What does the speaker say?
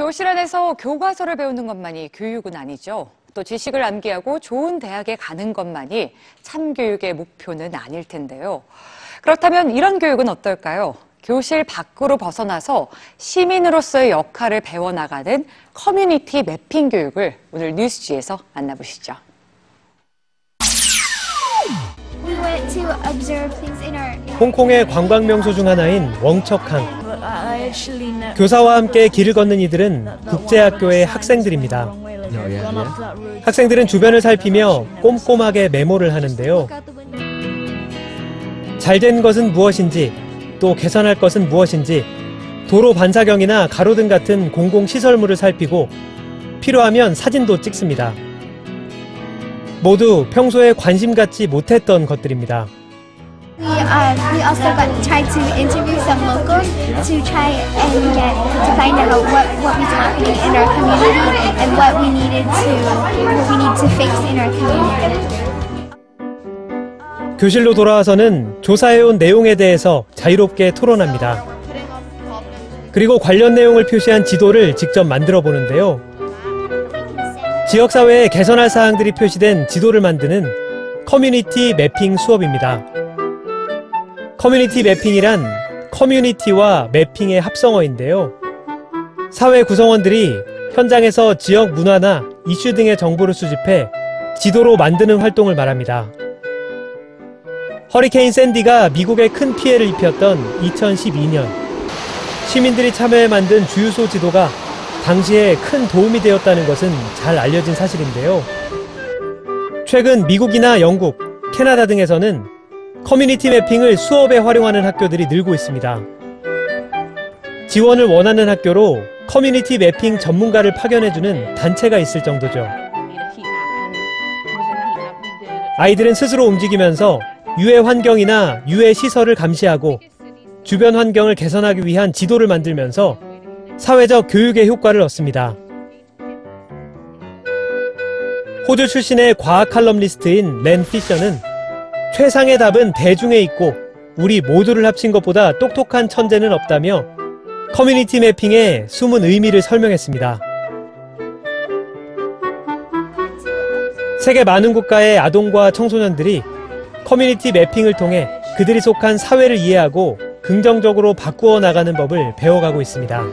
교실 안에서 교과서를 배우는 것만이 교육은 아니죠. 또 지식을 암기하고 좋은 대학에 가는 것만이 참교육의 목표는 아닐 텐데요. 그렇다면 이런 교육은 어떨까요? 교실 밖으로 벗어나서 시민으로서의 역할을 배워나가는 커뮤니티 매핑 교육을 오늘 뉴스지에서 만나보시죠. We went to observe things in our. 홍콩의 관광 명소 중 하나인 웡척항. 교사와 함께 길을 걷는 이들은 국제학교의 학생들입니다. 학생들은 주변을 살피며 꼼꼼하게 메모를 하는데요. 잘된 것은 무엇인지, 또 개선할 것은 무엇인지, 도로 반사경이나 가로등 같은 공공시설물을 살피고 필요하면 사진도 찍습니다. 모두 평소에 관심 갖지 못했던 것들입니다. We, uh, we also got tried to interview some locals to try and get to find out what, what was happening in our community and what we needed to what we need to fix in our community. 교실로 돌아와서는 조사해온 내용에 대해서 자유롭게 토론합니다. 그리고 관련 내용을 표시한 지도를 직접 만들어 보는데요. 지역사회에 개선할 사항들이 표시된 지도를 만드는 community mapping 수업입니다. community mapping이란 community와 mapping의 합성어인데요. 사회 구성원들이 현장에서 지역 문화나 이슈 등의 정보를 수집해 지도로 만드는 활동을 말합니다. 허리케인 샌디가 미국에 큰 피해를 입혔던 2012년 시민들이 참여해 만든 주유소 지도가 당시에 큰 도움이 되었다는 것은 잘 알려진 사실인데요. 최근 미국이나 영국, 캐나다 등에서는 커뮤니티 매핑을 수업에 활용하는 학교들이 늘고 있습니다. 지원을 원하는 학교로 커뮤니티 매핑 전문가를 파견해주는 단체가 있을 정도죠. 아이들은 스스로 움직이면서 유해 환경이나 유해 시설을 감시하고 주변 환경을 개선하기 위한 지도를 만들면서 사회적 교육의 효과를 얻습니다. 호주 출신의 과학 칼럼니스트인 렌 피셔는 최상의 답은 대중에 있고 우리 모두를 합친 것보다 똑똑한 천재는 없다며 커뮤니티 매핑의 숨은 의미를 설명했습니다. 세계 많은 국가의 아동과 청소년들이 커뮤니티 매핑을 통해 그들이 속한 사회를 이해하고 긍정적으로 바꾸어 나가는 법을 배워가고 있습니다.